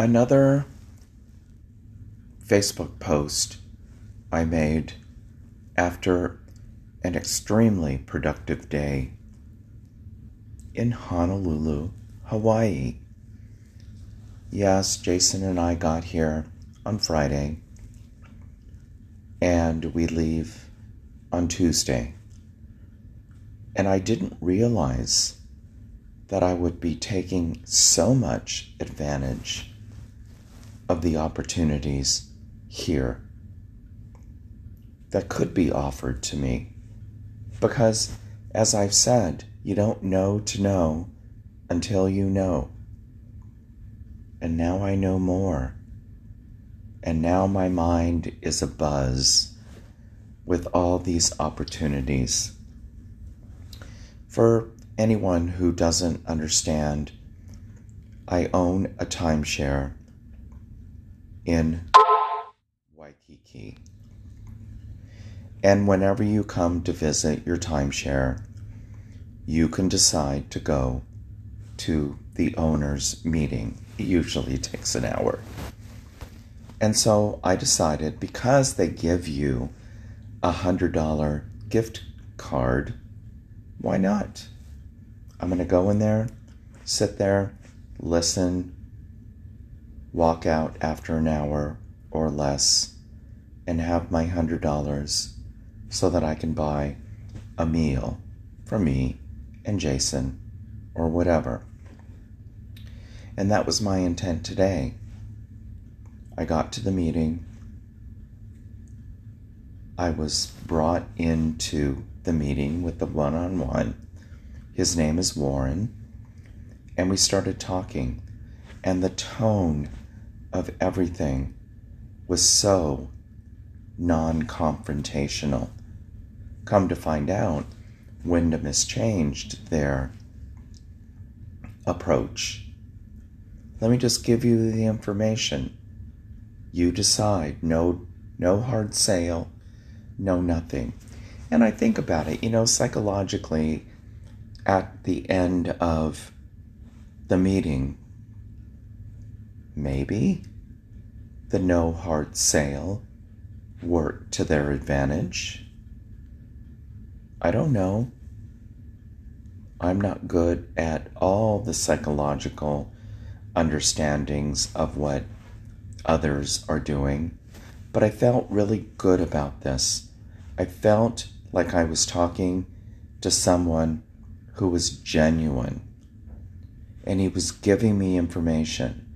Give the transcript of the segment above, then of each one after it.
another Facebook post I made after an extremely productive day in Honolulu, Hawaii. Yes, Jason and I got here on Friday and we leave on Tuesday. And I didn't realize that I would be taking so much advantage of the opportunities here that could be offered to me. Because, as I've said, you don't know to know until you know. And now I know more. And now my mind is abuzz with all these opportunities. For anyone who doesn't understand, I own a timeshare in Waikiki. And whenever you come to visit your timeshare, you can decide to go to the owner's meeting. It usually takes an hour. And so I decided because they give you a hundred dollar gift card, why not? I'm going to go in there, sit there, listen, walk out after an hour or less, and have my hundred dollars so that I can buy a meal for me and Jason or whatever. And that was my intent today. I got to the meeting. I was brought into the meeting with the one on one. His name is Warren. And we started talking. And the tone of everything was so non confrontational. Come to find out, Wyndham has changed their approach. Let me just give you the information. You decide. No, no hard sale, no nothing. And I think about it, you know, psychologically, at the end of the meeting, maybe the no hard sale worked to their advantage. I don't know. I'm not good at all the psychological understandings of what others are doing, but I felt really good about this. I felt like I was talking to someone who was genuine and he was giving me information.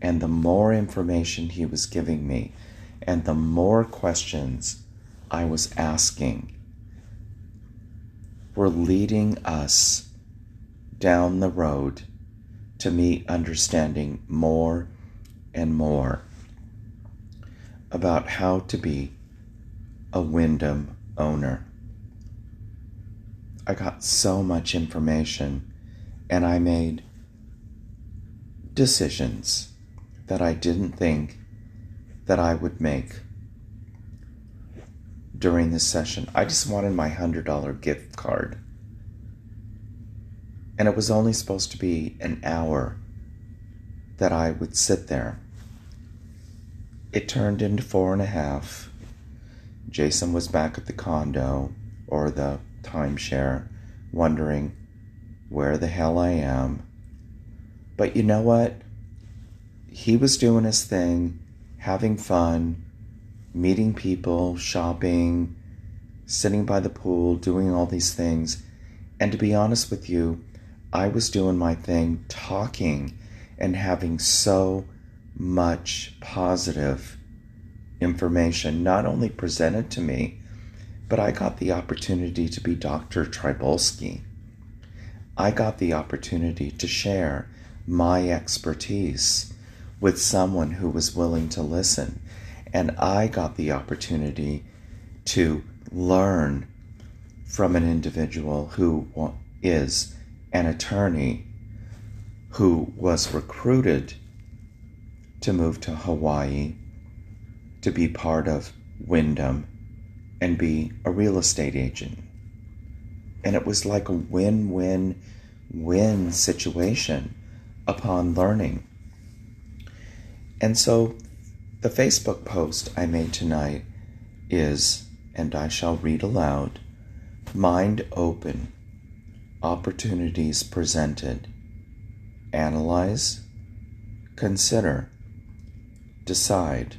And the more information he was giving me, and the more questions I was asking, were leading us down the road to me understanding more and more about how to be a Wyndham owner. I got so much information and I made decisions that I didn't think that I would make during this session. I just wanted my $100 gift card. And it was only supposed to be an hour that I would sit there. It turned into four and a half. Jason was back at the condo or the timeshare, wondering where the hell I am. But you know what? He was doing his thing, having fun, meeting people, shopping, sitting by the pool, doing all these things. And to be honest with you, I was doing my thing, talking and having so much positive information not only presented to me, but I got the opportunity to be Dr. Trybulski. I got the opportunity to share my expertise with someone who was willing to listen. And I got the opportunity to learn from an individual who is an attorney who was recruited to move to Hawaii to be part of Wyndham and be a real estate agent. And it was like a win win win situation upon learning. And so the Facebook post I made tonight is, and I shall read aloud mind open, opportunities presented, analyze, consider, decide.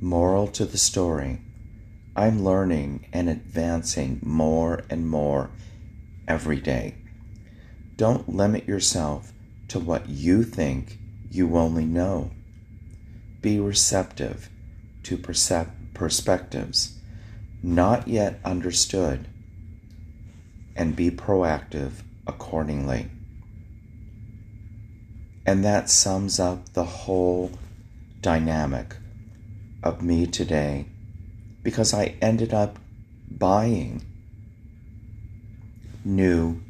Moral to the story. I'm learning and advancing more and more every day. Don't limit yourself to what you think you only know. Be receptive to percep- perspectives not yet understood and be proactive accordingly. And that sums up the whole dynamic of me today because I ended up buying new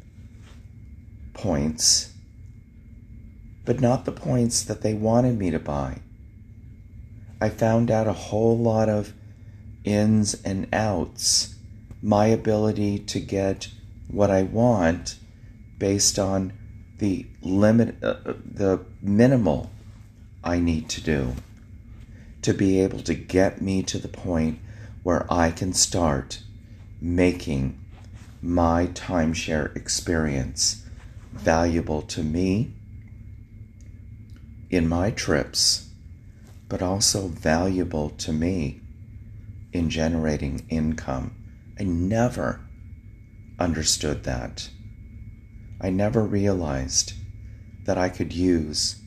points, but not the points that they wanted me to buy. I found out a whole lot of ins and outs, my ability to get what I want based on the limit, uh, uh the minimal I need to do to be able to get me to the point where I can start making my timeshare experience valuable to me in my trips, but also valuable to me in generating income. I never understood that. I never realized that I could use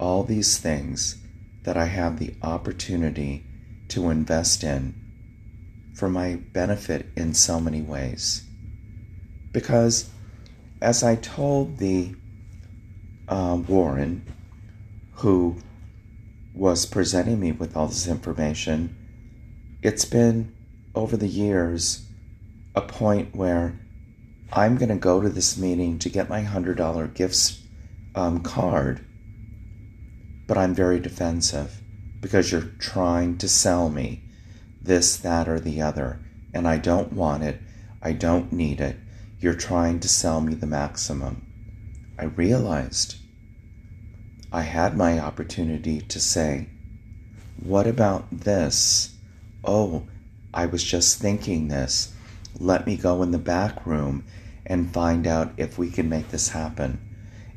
all these things that I have the opportunity to invest in for my benefit in so many ways. Because as I told the uh, Warren, who was presenting me with all this information, it's been over the years a point where I'm going to go to this meeting to get my $100 gifts um, card but I'm very defensive because you're trying to sell me this, that, or the other, and I don't want it. I don't need it. You're trying to sell me the maximum. I realized I had my opportunity to say, What about this? Oh, I was just thinking this. Let me go in the back room and find out if we can make this happen.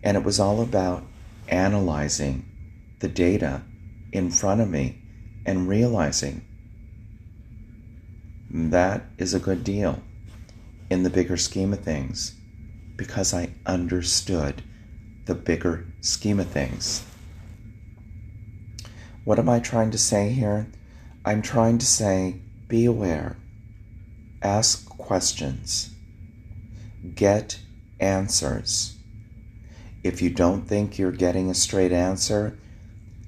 And it was all about analyzing the data in front of me and realizing that is a good deal in the bigger scheme of things because I understood the bigger scheme of things. What am I trying to say here? I'm trying to say be aware, ask questions, get answers. If you don't think you're getting a straight answer,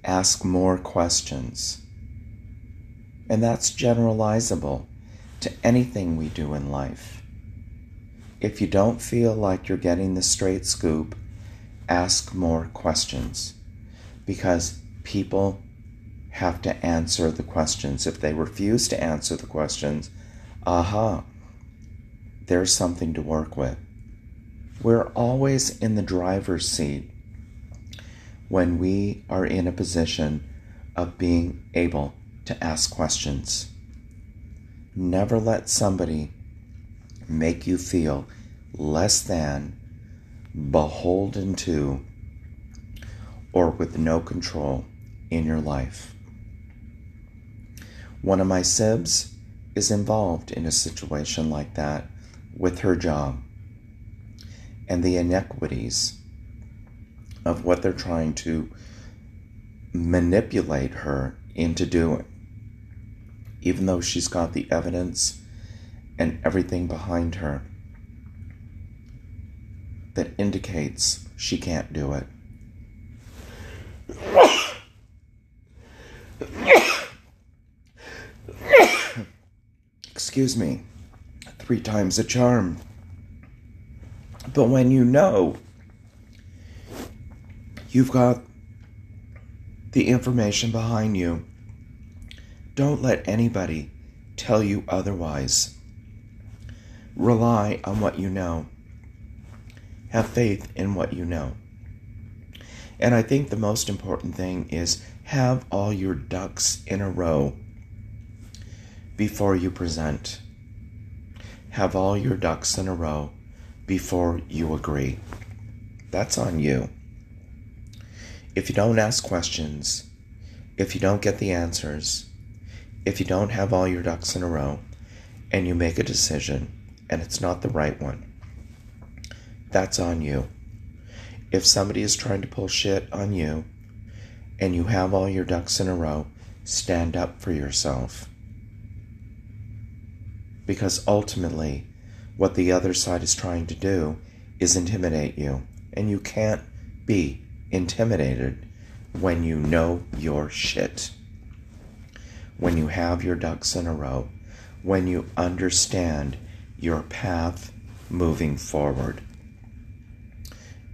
ask more questions. And that's generalizable to anything we do in life. If you don't feel like you're getting the straight scoop, ask more questions because people have to answer the questions. If they refuse to answer the questions, aha, there's something to work with. We're always in the driver's seat when we are in a position of being able to ask questions. Never let somebody make you feel less than, beholden to, or with no control in your life. One of my sibs is involved in a situation like that with her job and the inequities of what they're trying to manipulate her into doing. Even though she's got the evidence and everything behind her that indicates she can't do it. Excuse me, three times a charm. But when you know You've got the information behind you. Don't let anybody tell you otherwise. Rely on what you know. Have faith in what you know. And I think the most important thing is have all your ducks in a row before you present. Have all your ducks in a row before you agree. That's on you. If you don't ask questions, if you don't get the answers, if you don't have all your ducks in a row, and you make a decision and it's not the right one, that's on you. If somebody is trying to pull shit on you and you have all your ducks in a row, stand up for yourself. Because ultimately, what the other side is trying to do is intimidate you. And you can't be intimidated when you know your shit. When you have your ducks in a row. When you understand your path moving forward.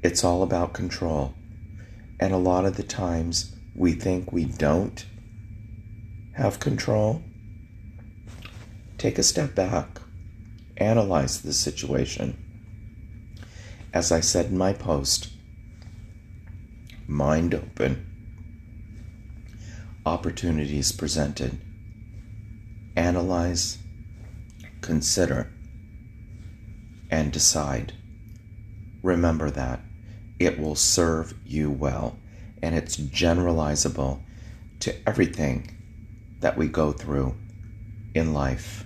It's all about control. And a lot of the times we think we don't have control. Take a step back, analyze the situation. As I said in my post, mind open, opportunities presented. Analyze, consider, and decide. Remember that it will serve you well, and it's generalizable to everything that we go through in life.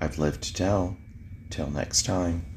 I've lived to tell. Till next time.